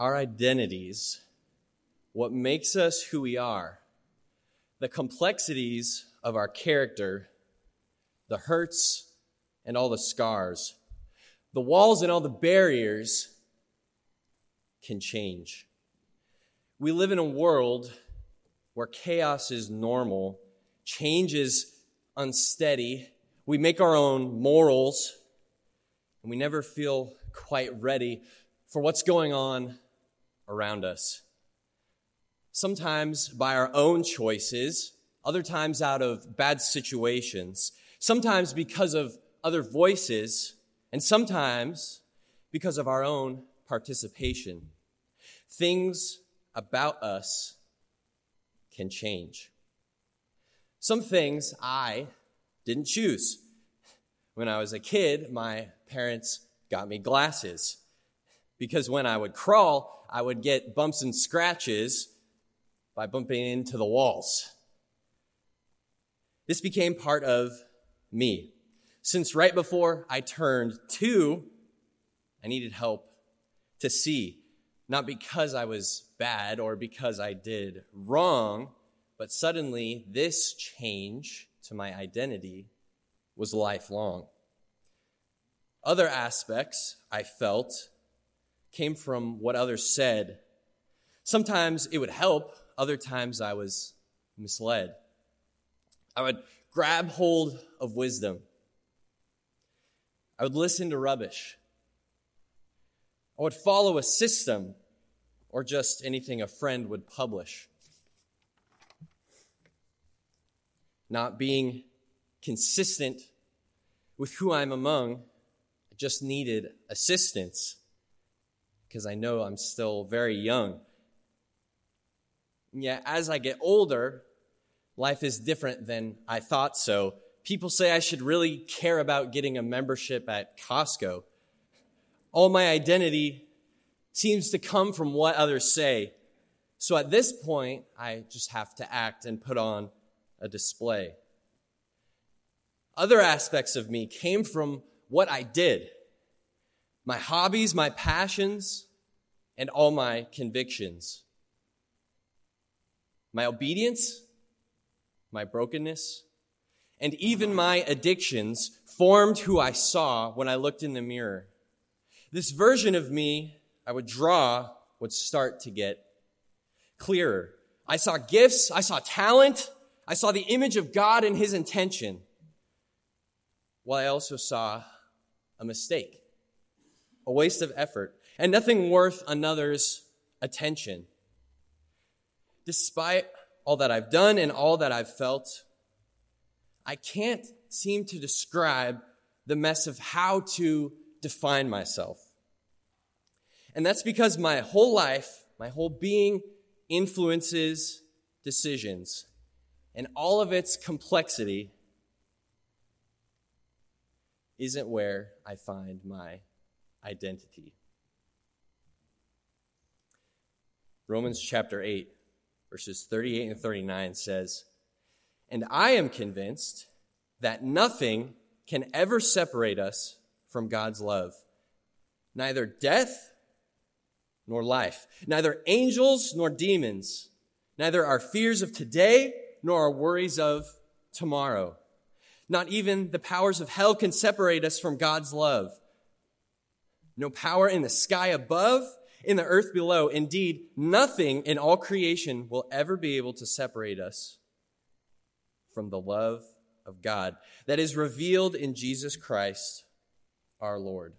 our identities, what makes us who we are, the complexities of our character, the hurts and all the scars, the walls and all the barriers can change. We live in a world where chaos is normal, change is unsteady, we make our own morals, and we never feel quite ready for what's going on around us. Sometimes by our own choices, other times out of bad situations, sometimes because of other voices, and sometimes because of our own participation. Things about us can change. Some things I didn't choose. When I was a kid, my parents got me glasses because when I would crawl, I would get bumps and scratches by bumping into the walls. This became part of me. Since right before I turned two, I needed help to see, not because I was bad or because I did wrong, but suddenly this change to my identity was lifelong. Other aspects I felt came from what others said. Sometimes it would help, other times I was misled. I would grab hold of wisdom. I would listen to rubbish. I would follow a system or just anything a friend would publish. Not being consistent with who I'm among, I just needed assistance because I know I'm still very young. And yet, as I get older, life is different than I thought so. People say I should really care about getting a membership at Costco. All my identity seems to come from what others say. So at this point, I just have to act and put on a display. Other aspects of me came from what I did my hobbies, my passions, and all my convictions. My obedience, my brokenness, and even my addictions formed who I saw when I looked in the mirror. This version of me I would draw would start to get clearer. I saw gifts, I saw talent, I saw the image of God and his intention, while I also saw a mistake, a waste of effort, and nothing worth another's attention. Despite all that I've done and all that I've felt, I can't seem to describe the mess of how to define myself. And that's because my whole life, my whole being influences decisions. And all of its complexity isn't where I find my identity. Romans chapter 8, verses 38 and 39 says, And I am convinced that nothing can ever separate us from God's love, neither death nor life, neither angels nor demons, neither our fears of today nor our worries of tomorrow. Not even the powers of hell can separate us from God's love. No power in the sky above, in the earth below. Indeed, nothing in all creation will ever be able to separate us from the love of God that is revealed in Jesus Christ our Lord.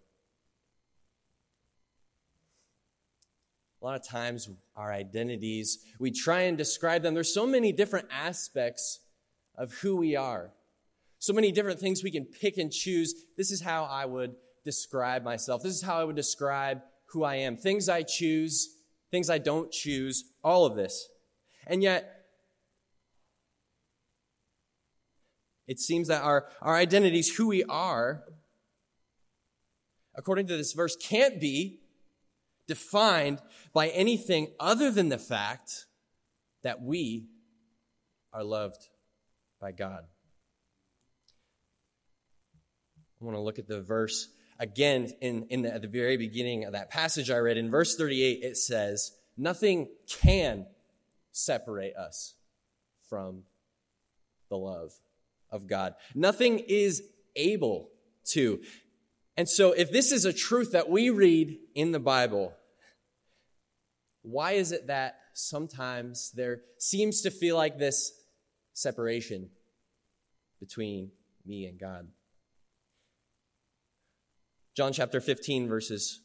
A lot of times, our identities, we try and describe them. There's so many different aspects of who we are, so many different things we can pick and choose. This is how I would describe myself. This is how I would describe who I am. Things I choose, things I don't choose, all of this. And yet, it seems that our, our identities, who we are, according to this verse, can't be defined by anything other than the fact that we are loved by God. I want to look at the verse again, in, in the, at the very beginning of that passage I read, in verse 38, it says, Nothing can separate us from the love of God. Nothing is able to. And so, if this is a truth that we read in the Bible, why is it that sometimes there seems to feel like this separation between me and God? John chapter 15, verses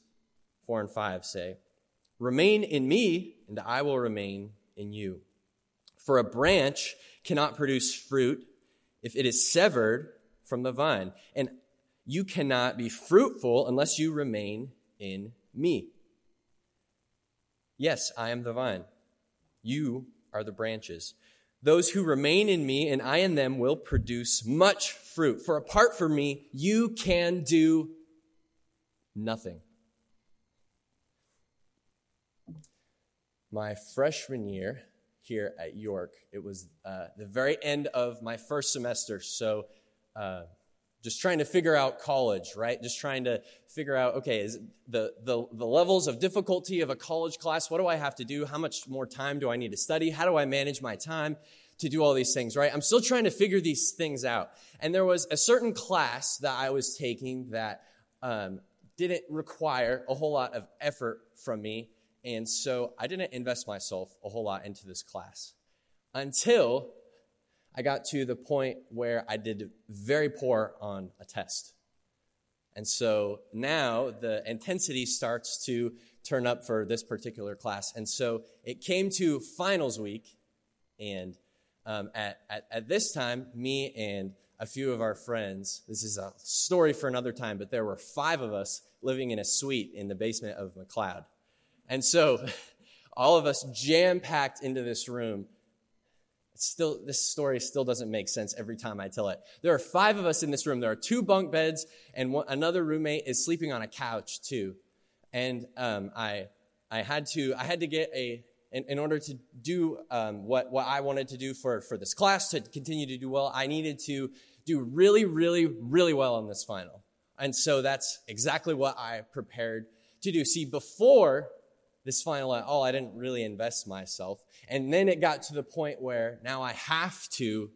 4 and 5 say, Remain in me, and I will remain in you. For a branch cannot produce fruit if it is severed from the vine, and you cannot be fruitful unless you remain in me. Yes, I am the vine. You are the branches. Those who remain in me and I in them will produce much fruit. For apart from me, you can do nothing. My freshman year here at York, it was uh, the very end of my first semester. So, uh, just trying to figure out college, right? Just trying to figure out, okay, is the, the, the levels of difficulty of a college class, what do I have to do? How much more time do I need to study? How do I manage my time to do all these things, right? I'm still trying to figure these things out. And there was a certain class that I was taking that um, didn't require a whole lot of effort from me. And so I didn't invest myself a whole lot into this class until I got to the point where I did very poor on a test. And so now the intensity starts to turn up for this particular class. And so it came to finals week. And um, at, at, at this time, me and a few of our friends. This is a story for another time, but there were five of us living in a suite in the basement of McLeod. And so all of us jam packed into this room. It's still, this story still doesn't make sense every time I tell it. There are five of us in this room. There are two bunk beds, and one, another roommate is sleeping on a couch too. And um, I, I had to, I had to get a in, in order to do um, what, what I wanted to do for, for this class, to continue to do well, I needed to do really, really, really well on this final. And so that's exactly what I prepared to do. See, before this final at all, I didn't really invest myself. And then it got to the point where now I have to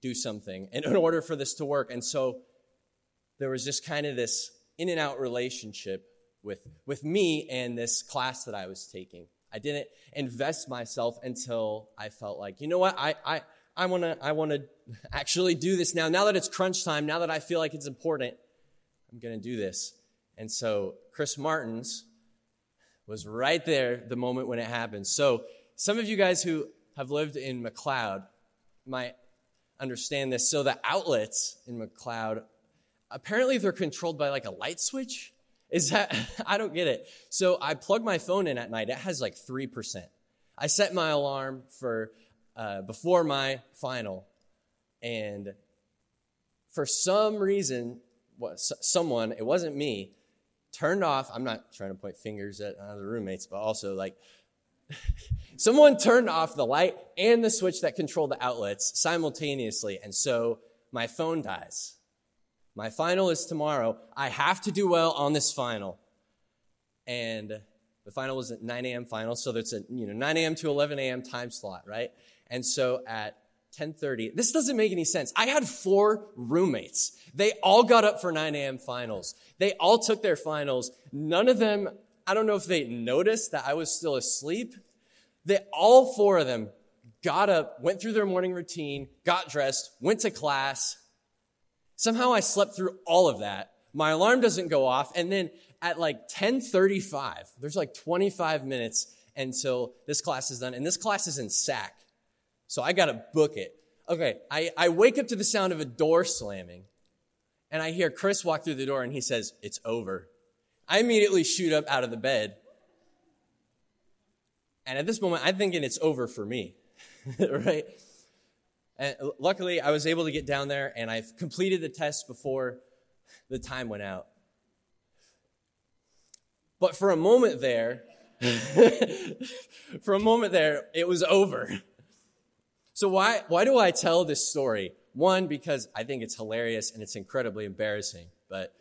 do something in order for this to work. And so there was just kind of this in and out relationship with, with me and this class that I was taking. I didn't invest myself until I felt like, you know what, I, I, I want to I wanna actually do this now. Now that it's crunch time, now that I feel like it's important, I'm going to do this. And so Chris Martins was right there the moment when it happened. So some of you guys who have lived in McLeod might understand this. So the outlets in McLeod, apparently they're controlled by like a light switch. Is that, I don't get it. So I plug my phone in at night. It has like 3%. I set my alarm for uh, before my final. And for some reason, someone, it wasn't me, turned off. I'm not trying to point fingers at other roommates, but also like someone turned off the light and the switch that controlled the outlets simultaneously. And so my phone dies. My final is tomorrow. I have to do well on this final. And the final was at 9 a.m. final, so it's a you know 9 a.m. to 11 a.m. time slot, right? And so at 10:30, this doesn't make any sense. I had four roommates. They all got up for 9 a.m. finals. They all took their finals. None of them, I don't know if they noticed that I was still asleep. They all four of them got up, went through their morning routine, got dressed, went to class, Somehow I slept through all of that. My alarm doesn't go off. And then at like 1035, there's like 25 minutes until this class is done. And this class is in SAC. So I got to book it. Okay. I, I wake up to the sound of a door slamming and I hear Chris walk through the door and he says, it's over. I immediately shoot up out of the bed. And at this moment, I'm thinking it's over for me, right? And luckily, I was able to get down there and I've completed the test before the time went out. But for a moment there, for a moment there, it was over. So why, why do I tell this story? One, because I think it's hilarious and it's incredibly embarrassing. But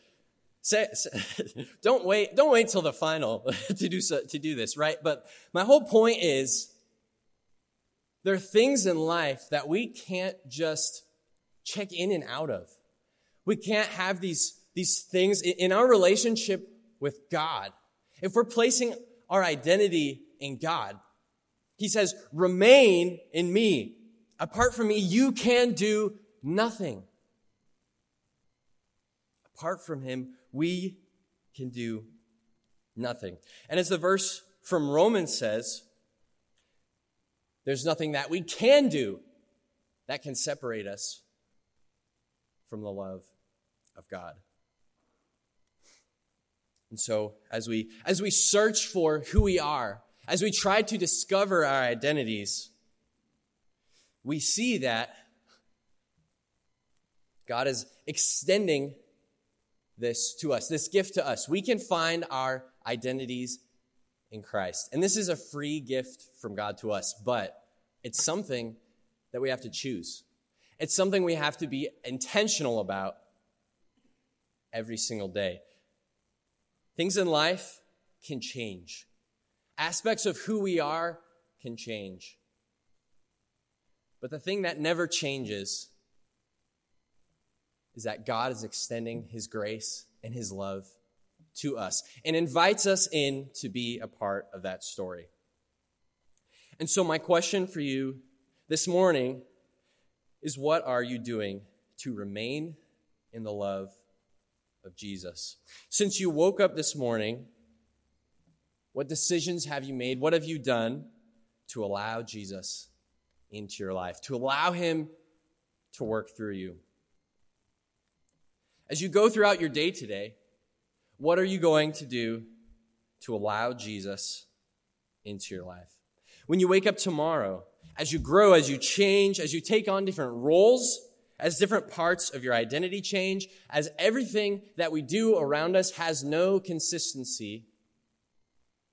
say, say, don't wait, don't wait till the final to do so, to do this, right? But my whole point is there are things in life that we can't just check in and out of. We can't have these, these things in our relationship with God. If we're placing our identity in God, He says, remain in me. Apart from me, you can do nothing. Apart from Him, we can do nothing. And as the verse from Romans says, there's nothing that we can do that can separate us from the love of God. And so as we as we search for who we are, as we try to discover our identities, we see that God is extending this to us, this gift to us. We can find our identities in Christ. And this is a free gift from God to us, but it's something that we have to choose. It's something we have to be intentional about every single day. Things in life can change. Aspects of who we are can change. But the thing that never changes is that God is extending His grace and His love to us and invites us in to be a part of that story. And so, my question for you this morning is what are you doing to remain in the love of Jesus? Since you woke up this morning, what decisions have you made? What have you done to allow Jesus into your life, to allow Him to work through you? As you go throughout your day today, what are you going to do to allow Jesus into your life? When you wake up tomorrow, as you grow, as you change, as you take on different roles, as different parts of your identity change, as everything that we do around us has no consistency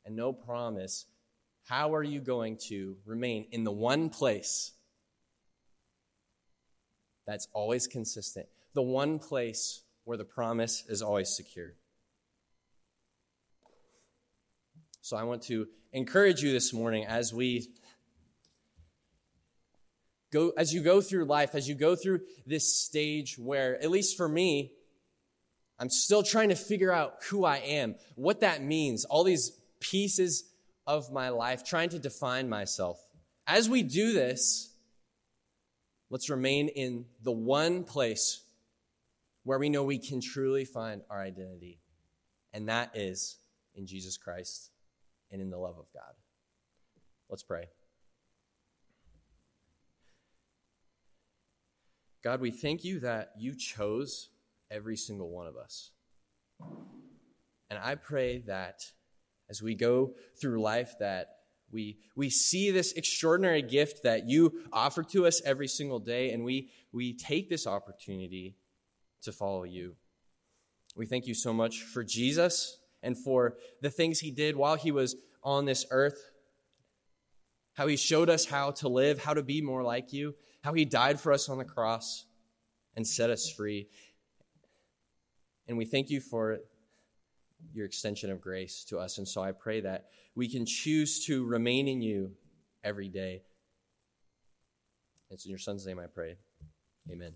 and no promise, how are you going to remain in the one place that's always consistent, the one place where the promise is always secure? So I want to encourage you this morning as we go as you go through life, as you go through this stage where at least for me I'm still trying to figure out who I am, what that means, all these pieces of my life, trying to define myself. As we do this, let's remain in the one place where we know we can truly find our identity, and that is in Jesus Christ and in the love of God. Let's pray. God, we thank you that you chose every single one of us. And I pray that as we go through life that we, we see this extraordinary gift that you offer to us every single day, and we, we take this opportunity to follow you. We thank you so much for Jesus and for the things he did while he was on this earth, how he showed us how to live, how to be more like you, how he died for us on the cross and set us free. And we thank you for your extension of grace to us. And so I pray that we can choose to remain in you every day. It's in your son's name I pray. Amen.